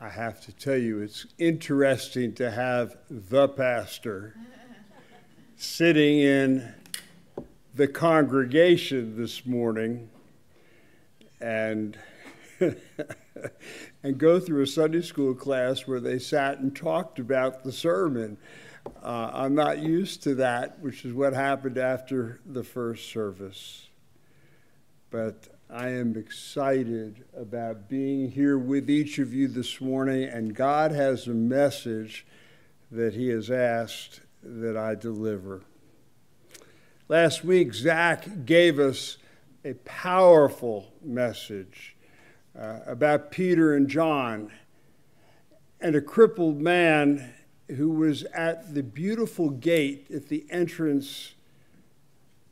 I have to tell you, it's interesting to have the pastor sitting in the congregation this morning and and go through a Sunday school class where they sat and talked about the sermon. Uh, I'm not used to that, which is what happened after the first service. But I am excited about being here with each of you this morning, and God has a message that He has asked that I deliver. Last week, Zach gave us a powerful message uh, about Peter and John and a crippled man who was at the beautiful gate at the entrance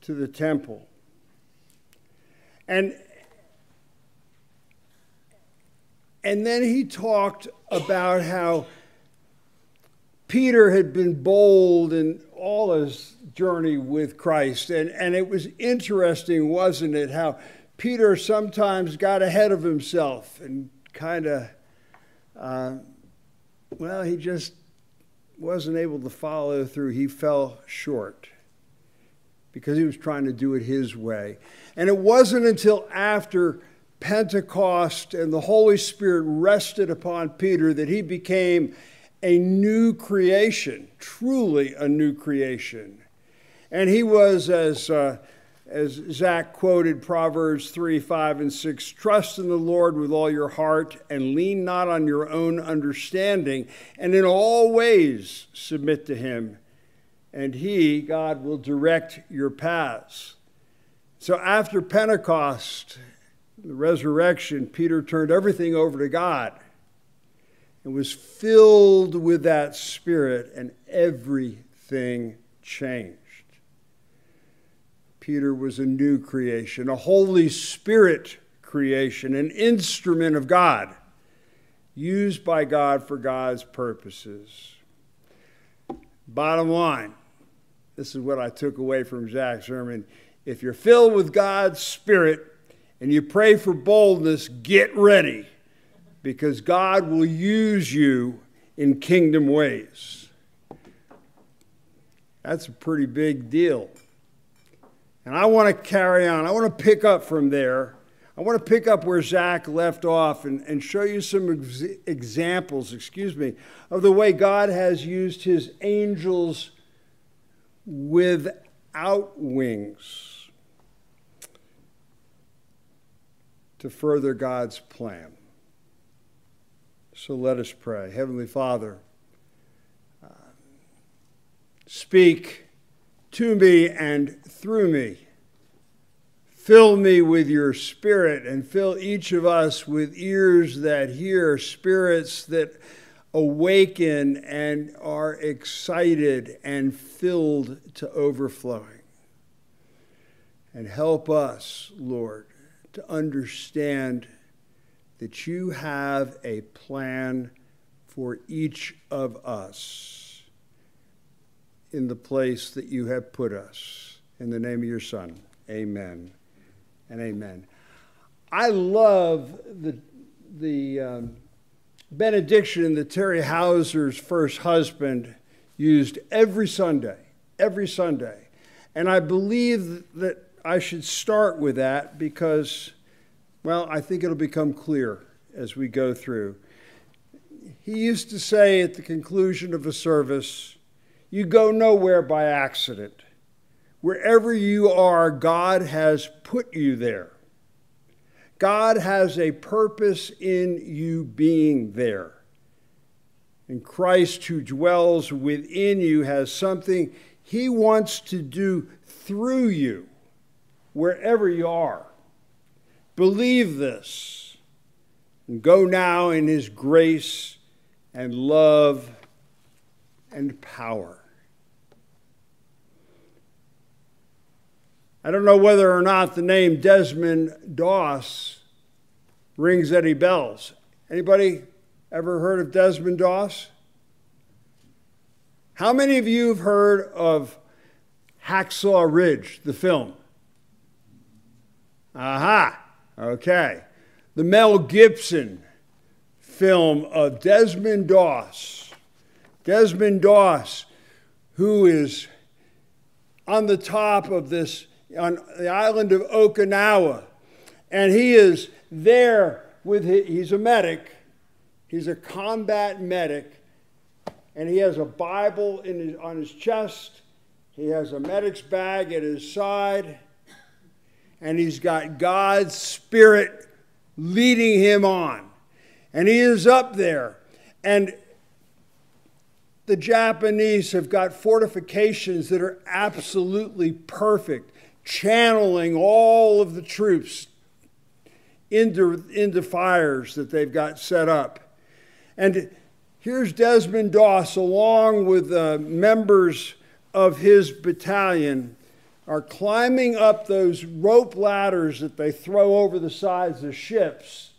to the temple. And, and then he talked about how Peter had been bold in all his journey with Christ. And, and it was interesting, wasn't it, how Peter sometimes got ahead of himself and kind of, uh, well, he just wasn't able to follow through. He fell short because he was trying to do it his way. And it wasn't until after Pentecost and the Holy Spirit rested upon Peter that he became a new creation, truly a new creation. And he was, as uh, as Zach quoted Proverbs 3 5 and 6 trust in the Lord with all your heart and lean not on your own understanding, and in all ways submit to him, and he, God, will direct your paths. So after Pentecost, the resurrection, Peter turned everything over to God and was filled with that Spirit, and everything changed. Peter was a new creation, a Holy Spirit creation, an instrument of God, used by God for God's purposes. Bottom line, this is what I took away from Zach's sermon. If you're filled with God's Spirit and you pray for boldness, get ready because God will use you in kingdom ways. That's a pretty big deal. And I want to carry on. I want to pick up from there. I want to pick up where Zach left off and, and show you some ex- examples, excuse me, of the way God has used his angels without wings to further God's plan. So let us pray. Heavenly Father, uh, speak to me and through me. Fill me with your spirit and fill each of us with ears that hear, spirits that awaken and are excited and filled to overflowing. And help us, Lord, to understand that you have a plan for each of us in the place that you have put us. In the name of your Son, amen and amen. I love the, the um, benediction that Terry Hauser's first husband used every Sunday, every Sunday. And I believe that I should start with that because, well, I think it'll become clear as we go through. He used to say at the conclusion of a service, you go nowhere by accident. Wherever you are, God has put you there. God has a purpose in you being there. And Christ, who dwells within you, has something he wants to do through you, wherever you are. Believe this. And go now in his grace and love and power. I don't know whether or not the name Desmond Doss rings any bells. Anybody ever heard of Desmond Doss? How many of you have heard of Hacksaw Ridge, the film? Aha, okay. The Mel Gibson film of Desmond Doss. Desmond Doss, who is on the top of this, on the island of Okinawa. And he is there with, his, he's a medic, he's a combat medic, and he has a Bible his, on his chest, he has a medic's bag at his side, and he's got God's Spirit leading him on. And he is up there. And the Japanese have got fortifications that are absolutely perfect, channeling all of the troops into, into fires that they've got set up. And here's Desmond Doss, along with uh, members of his battalion, are climbing up those rope ladders that they throw over the sides of ships,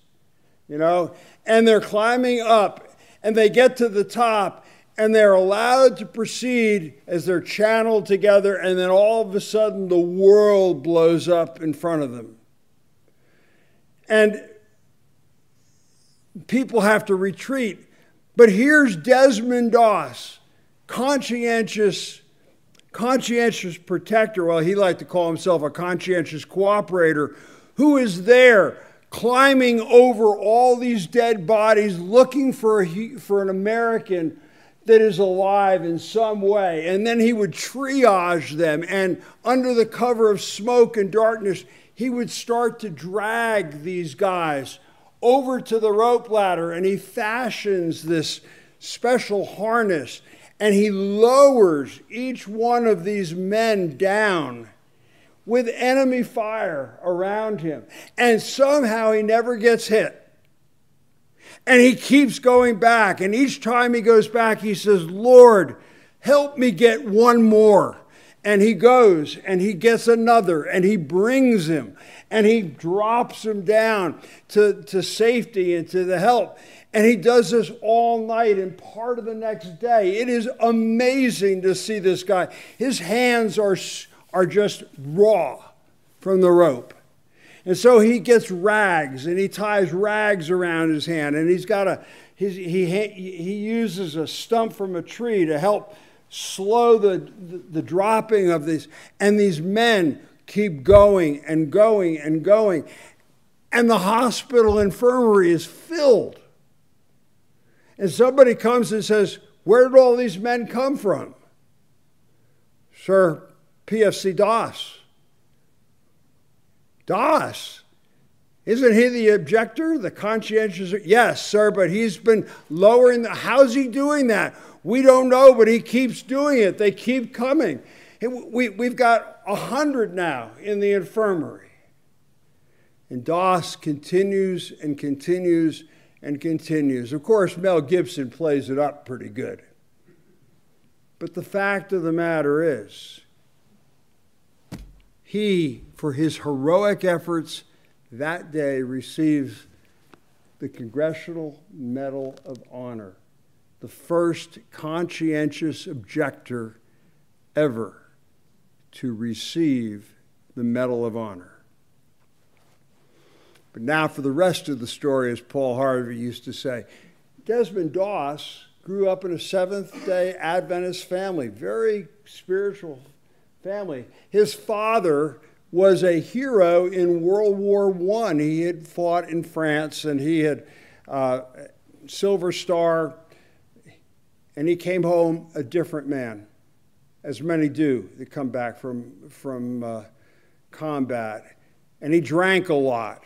you know, and they're climbing up and they get to the top and they're allowed to proceed as they're channeled together, and then all of a sudden the world blows up in front of them. And people have to retreat. But here's Desmond Doss, conscientious, conscientious protector. Well, he liked to call himself a conscientious cooperator, who is there climbing over all these dead bodies, looking for, a, for an American that is alive in some way. And then he would triage them, and under the cover of smoke and darkness, he would start to drag these guys over to the rope ladder, and he fashions this special harness, and he lowers each one of these men down with enemy fire around him. And somehow he never gets hit. And he keeps going back. And each time he goes back, he says, Lord, help me get one more. And he goes and he gets another and he brings him and he drops him down to, to safety and to the help. And he does this all night and part of the next day. It is amazing to see this guy. His hands are, are just raw from the rope. And so he gets rags and he ties rags around his hand and he's got a, he, he, he uses a stump from a tree to help slow the, the, the dropping of these. And these men keep going and going and going. And the hospital infirmary is filled. And somebody comes and says, Where did all these men come from? Sir, PFC Doss. Doss. Isn't he the objector, the conscientious? Yes, sir, but he's been lowering the. How's he doing that? We don't know, but he keeps doing it. They keep coming. We, we've got a hundred now in the infirmary. And Doss continues and continues and continues. Of course, Mel Gibson plays it up pretty good. But the fact of the matter is, he, for his heroic efforts that day, receives the Congressional Medal of Honor, the first conscientious objector ever to receive the Medal of Honor. But now for the rest of the story, as Paul Harvey used to say, Desmond Doss grew up in a Seventh day Adventist family, very spiritual family. His father was a hero in World War I. He had fought in France and he had uh, Silver Star, and he came home a different man, as many do that come back from, from uh, combat. And he drank a lot.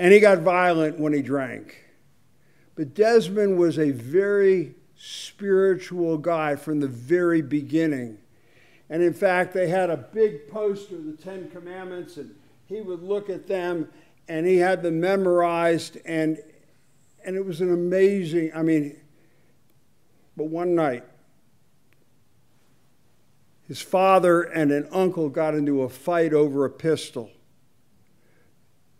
And he got violent when he drank. But Desmond was a very spiritual guy from the very beginning. And in fact, they had a big poster, of the Ten Commandments, and he would look at them and he had them memorized. And, and it was an amazing, I mean, but one night, his father and an uncle got into a fight over a pistol.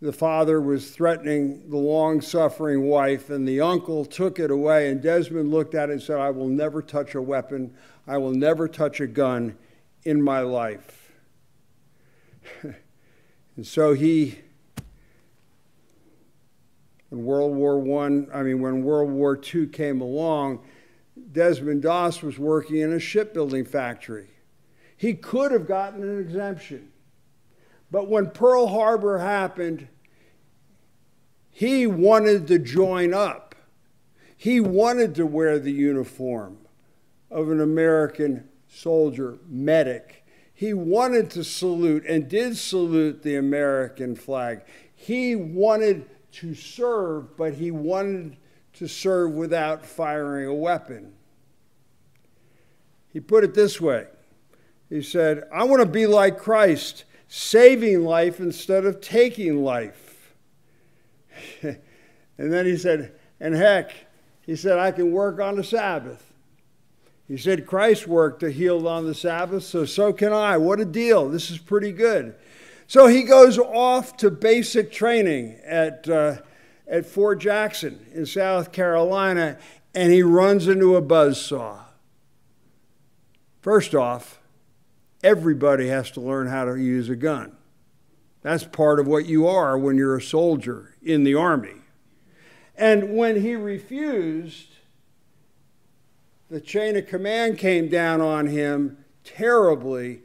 The father was threatening the long suffering wife, and the uncle took it away. And Desmond looked at it and said, I will never touch a weapon. I will never touch a gun in my life. and so he When World War I, I mean, when World War II came along, Desmond Doss was working in a shipbuilding factory. He could have gotten an exemption. But when Pearl Harbor happened, he wanted to join up. He wanted to wear the uniform of an American soldier, medic. He wanted to salute and did salute the American flag. He wanted to serve, but he wanted to serve without firing a weapon. He put it this way He said, I want to be like Christ, saving life instead of taking life. and then he said, and heck, he said, I can work on the Sabbath. He said, Christ worked to heal on the Sabbath, so so can I. What a deal. This is pretty good. So he goes off to basic training at, uh, at Fort Jackson in South Carolina, and he runs into a buzz saw. First off, everybody has to learn how to use a gun. That's part of what you are when you're a soldier in the army. And when he refused, the chain of command came down on him terribly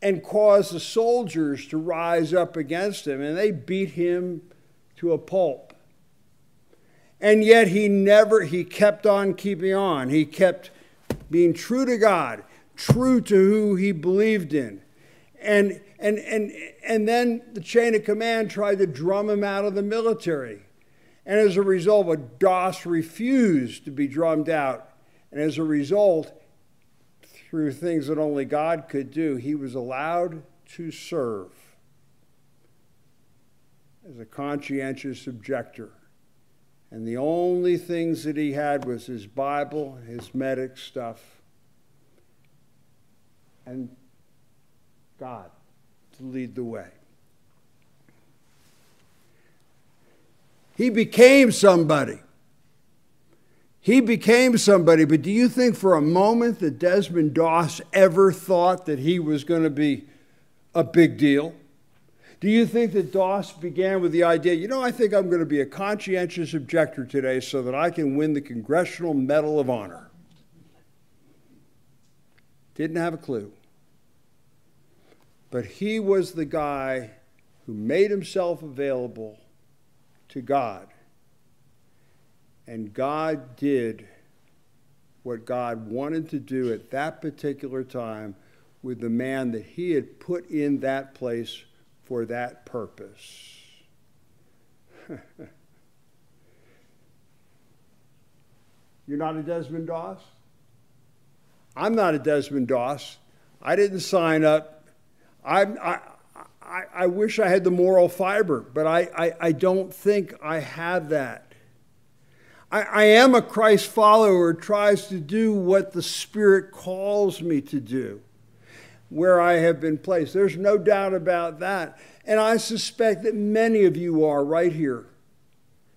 and caused the soldiers to rise up against him, and they beat him to a pulp. And yet he never, he kept on keeping on. He kept being true to God, true to who he believed in. And, and, and, and then the chain of command tried to drum him out of the military. And as a result, Doss refused to be drummed out. And as a result, through things that only God could do, he was allowed to serve as a conscientious objector. And the only things that he had was his Bible, his medic stuff, and God to lead the way. He became somebody. He became somebody, but do you think for a moment that Desmond Doss ever thought that he was going to be a big deal? Do you think that Doss began with the idea, you know, I think I'm going to be a conscientious objector today so that I can win the Congressional Medal of Honor? Didn't have a clue. But he was the guy who made himself available to God. And God did what God wanted to do at that particular time with the man that he had put in that place for that purpose. You're not a Desmond Doss? I'm not a Desmond Doss. I didn't sign up. I, I, I, I wish I had the moral fiber, but I, I, I don't think I have that. I, I am a Christ follower tries to do what the Spirit calls me to do where I have been placed. There's no doubt about that. And I suspect that many of you are right here.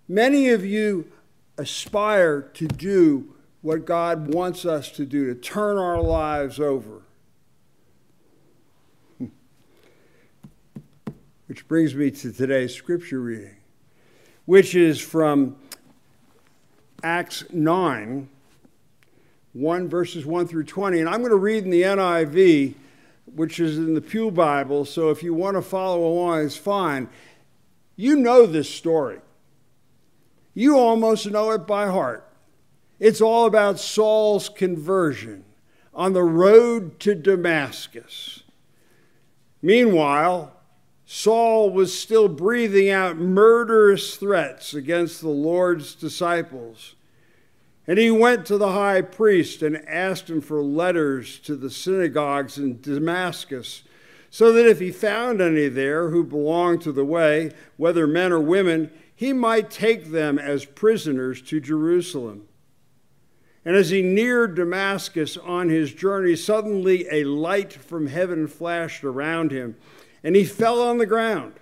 Many of you aspire to do what God wants us to do, to turn our lives over. Which brings me to today's scripture reading, which is from Acts 9, 1 verses 1 through 20. And I'm going to read in the NIV which is in the Pew Bible, so if you want to follow along, it's fine. You know this story. You almost know it by heart. It's all about Saul's conversion on the road to Damascus. Meanwhile, Saul was still breathing out murderous threats against the Lord's disciples. And he went to the high priest and asked him for letters to the synagogues in Damascus, so that if he found any there who belonged to the way, whether men or women, he might take them as prisoners to Jerusalem. And as he neared Damascus on his journey, suddenly a light from heaven flashed around him, and he fell on the ground.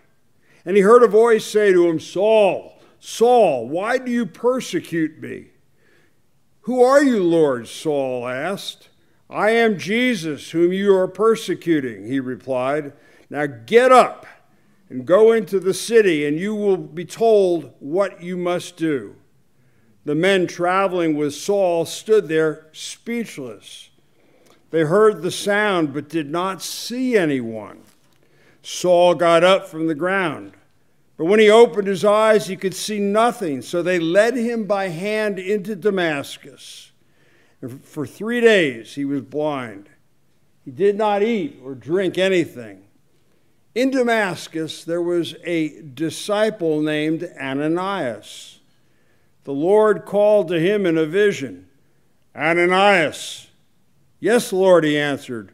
And he heard a voice say to him, Saul, Saul, why do you persecute me? Who are you, Lord? Saul asked. I am Jesus, whom you are persecuting, he replied. Now get up and go into the city, and you will be told what you must do. The men traveling with Saul stood there speechless. They heard the sound, but did not see anyone. Saul got up from the ground. But when he opened his eyes, he could see nothing. So they led him by hand into Damascus. And for three days he was blind. He did not eat or drink anything. In Damascus, there was a disciple named Ananias. The Lord called to him in a vision Ananias. Yes, Lord, he answered.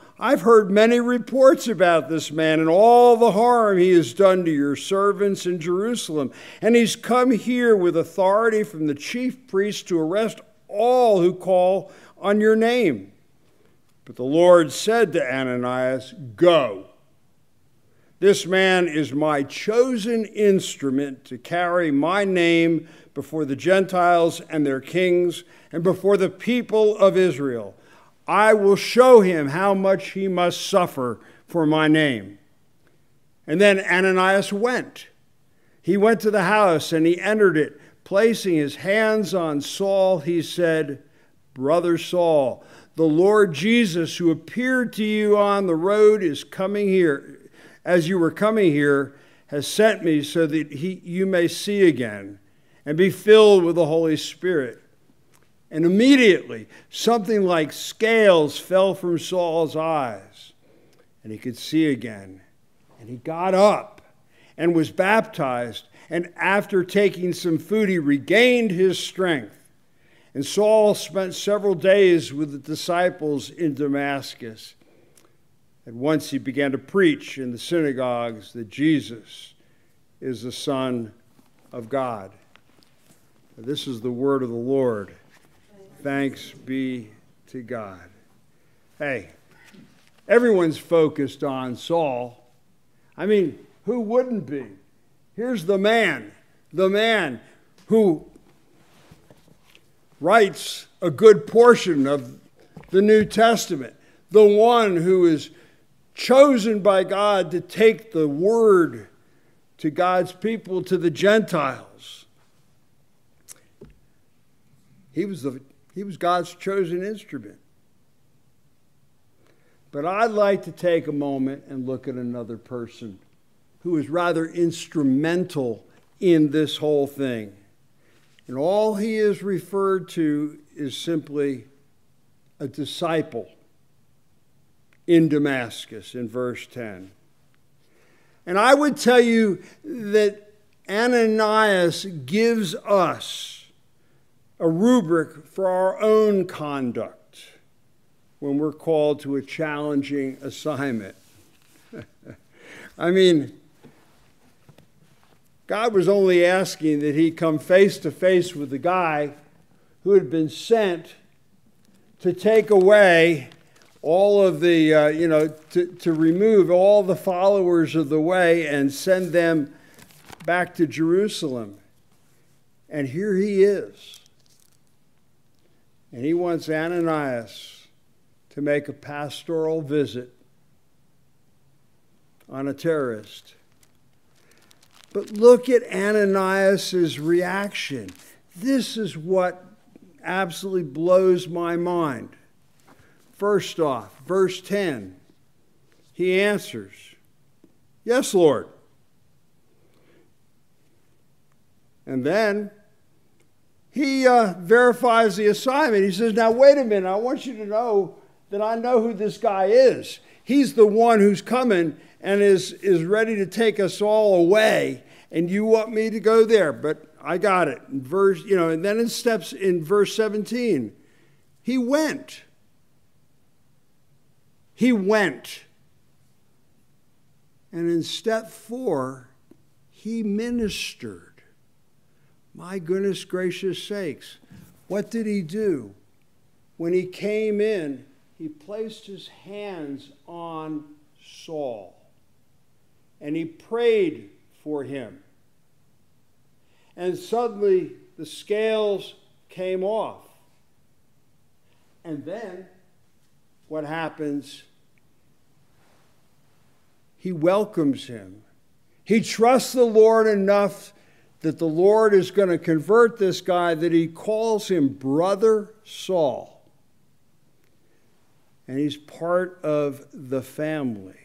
I've heard many reports about this man and all the harm he has done to your servants in Jerusalem. And he's come here with authority from the chief priest to arrest all who call on your name. But the Lord said to Ananias, Go. This man is my chosen instrument to carry my name before the Gentiles and their kings and before the people of Israel. I will show him how much he must suffer for my name. And then Ananias went. He went to the house and he entered it Placing his hands on Saul, he said, Brother Saul, the Lord Jesus, who appeared to you on the road, is coming here. As you were coming here, has sent me so that he, you may see again and be filled with the Holy Spirit. And immediately, something like scales fell from Saul's eyes, and he could see again. And he got up and was baptized and after taking some food, he regained his strength. And Saul spent several days with the disciples in Damascus. And once he began to preach in the synagogues that Jesus is the Son of God. This is the word of the Lord. Thanks be to God. Hey, everyone's focused on Saul. I mean, who wouldn't be? Here's the man, the man who writes a good portion of the New Testament, the one who is chosen by God to take the word to God's people, to the Gentiles. He was, the, he was God's chosen instrument. But I'd like to take a moment and look at another person who is rather instrumental in this whole thing. And all he is referred to is simply a disciple in Damascus in verse 10. And I would tell you that Ananias gives us a rubric for our own conduct when we're called to a challenging assignment. I mean, God was only asking that he come face to face with the guy who had been sent to take away all of the, uh, you know, to, to remove all the followers of the way and send them back to Jerusalem. And here he is. And he wants Ananias to make a pastoral visit on a terrorist. But look at Ananias' reaction. This is what absolutely blows my mind. First off, verse 10, he answers, Yes, Lord. And then he uh, verifies the assignment. He says, Now, wait a minute, I want you to know that I know who this guy is. He's the one who's coming and is, is ready to take us all away. And you want me to go there, but I got it. In verse, you know, and then in steps in verse 17, he went. He went. And in step four, he ministered. My goodness gracious sakes. What did he do? When he came in, he placed his hands on Saul and he prayed for him. And suddenly the scales came off. And then what happens? He welcomes him. He trusts the Lord enough that the Lord is going to convert this guy that he calls him Brother Saul. And he's part of the family.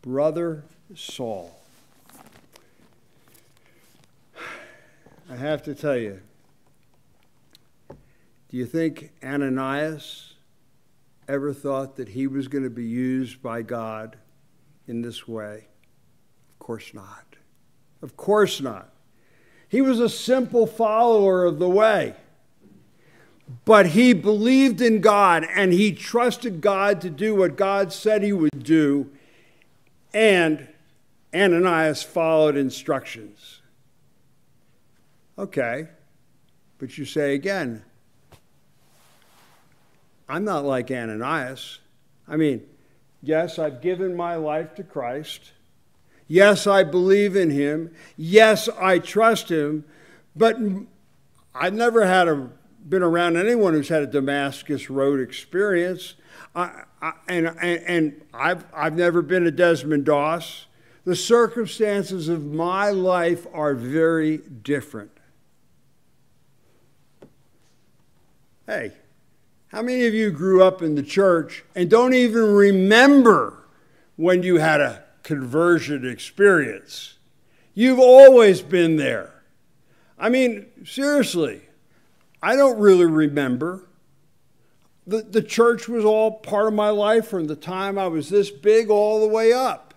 Brother Saul. I have to tell you, do you think Ananias ever thought that he was going to be used by God in this way? Of course not. Of course not. He was a simple follower of the way. But he believed in God and he trusted God to do what God said he would do. And Ananias followed instructions. Okay, but you say again, I'm not like Ananias. I mean, yes, I've given my life to Christ. Yes, I believe in him. Yes, I trust him. But I've never had a, been around anyone who's had a Damascus Road experience. I, I, and and, and I've, I've never been a Desmond Doss. The circumstances of my life are very different. Hey, how many of you grew up in the church and don't even remember when you had a conversion experience. You've always been there. I mean, seriously, I don't really remember. The, the church was all part of my life from the time I was this big all the way up.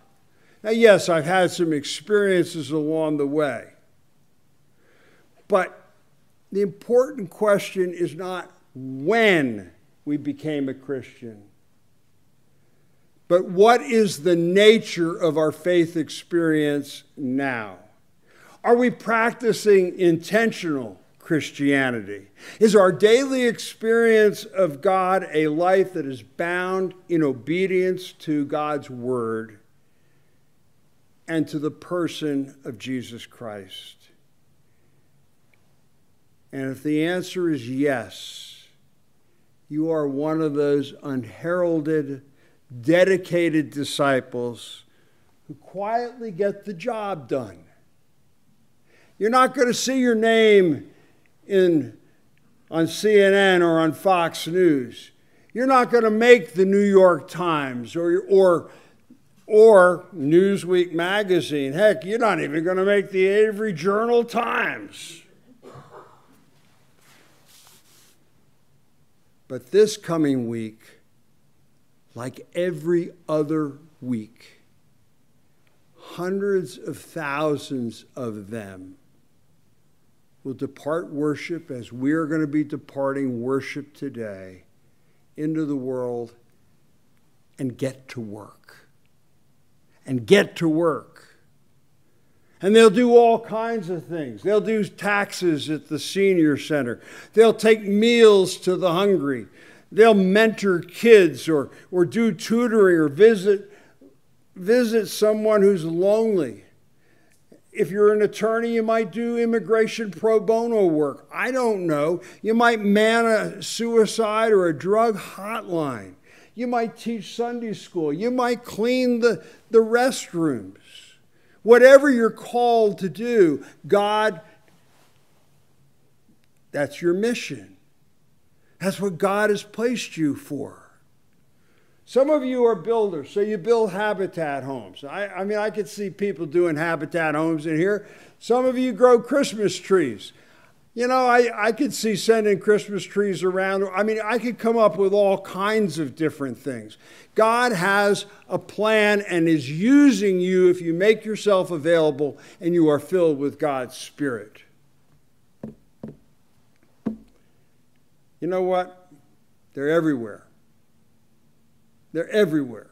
Now, yes, I've had some experiences along the way. But the important question is not when we became a Christian. But what is the nature of our faith experience now? Are we practicing intentional Christianity? Is our daily experience of God a life that is bound in obedience to God's word and to the person of Jesus Christ? And if the answer is yes, you are one of those unheralded dedicated disciples who quietly get the job done. You're not going to see your name in, on CNN or on Fox News. You're not going to make the New York Times or, or, or Newsweek magazine. Heck, you're not even going to make the Avery Journal Times. But this coming week, like every other week. Hundreds of thousands of them will depart worship as we are going to be departing worship today into the world and get to work. And get to work. And they'll do all kinds of things. They'll do taxes at the senior center. They'll take meals to the hungry. They'll mentor kids or, or do tutoring or visit, visit someone who's lonely. If you're an attorney, you might do immigration pro bono work. I don't know. You might man a suicide or a drug hotline. You might teach Sunday school. You might clean the, the restrooms. Whatever you're called to do, God, that's your mission. That's what God has placed you for. Some of you are builders, so you build habitat homes. I, I, mean, I could see people doing habitat homes in here. Some of you grow Christmas trees. You know, I, I could see sending Christmas trees around. I mean, I could come up with all kinds of different things. God has a plan and is using you if you make yourself available and you are filled with God's Spirit. You know what? They're everywhere. They're everywhere.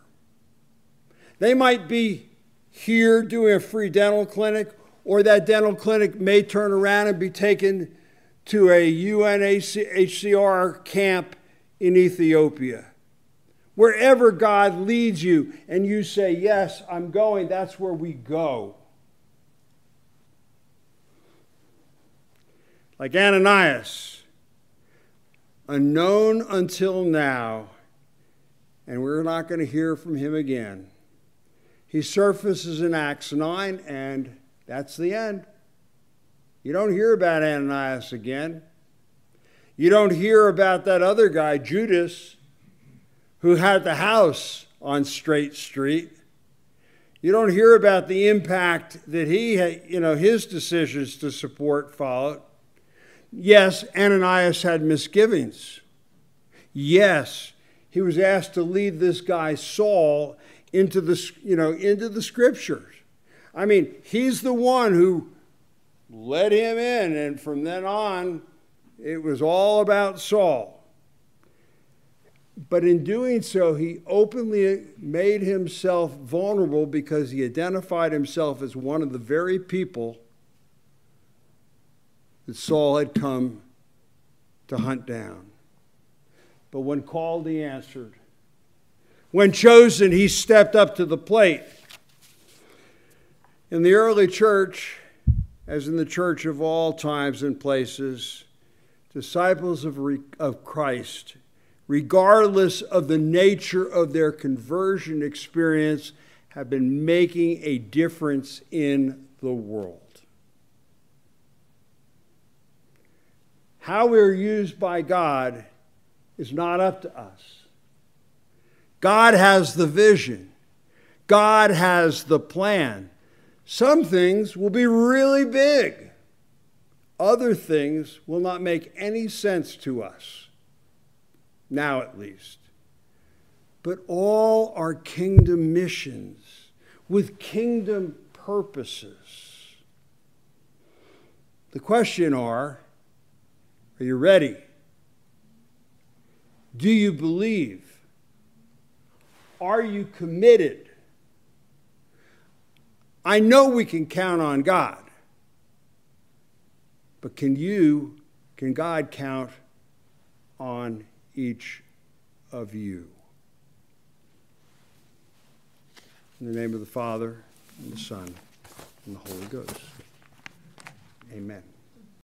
They might be here doing a free dental clinic, or that dental clinic may turn around and be taken to a UNHCR camp in Ethiopia. Wherever God leads you and you say, Yes, I'm going, that's where we go. Like Ananias, unknown until now, and we're not going to hear from him again. He surfaces in Acts 9, and that's the end. You don't hear about Ananias again. You don't hear about that other guy, Judas, who had the house on Straight Street. You don't hear about the impact that he had, you know, his decisions to support followed. Yes, Ananias had misgivings. Yes, he was asked to lead this guy Saul into the you know into the scriptures. I mean, he's the one who let him in, and from then on, it was all about Saul. But in doing so, he openly made himself vulnerable because he identified himself as one of the very people that Saul had come to hunt down. But when called, he answered. When chosen, he stepped up to the plate. In the early church, as in the church of all times and places, disciples of, of Christ, regardless of the nature of their conversion experience, have been making a difference in the world. How we're used by God is not up to us. God has the vision, God has the plan. Some things will be really big, other things will not make any sense to us, now at least. But all are kingdom missions with kingdom purposes. The question are, are you ready? Do you believe? Are you committed? I know we can count on God, but can you, can God count on each of you? In the name of the Father, and the Son, and the Holy Ghost. Amen.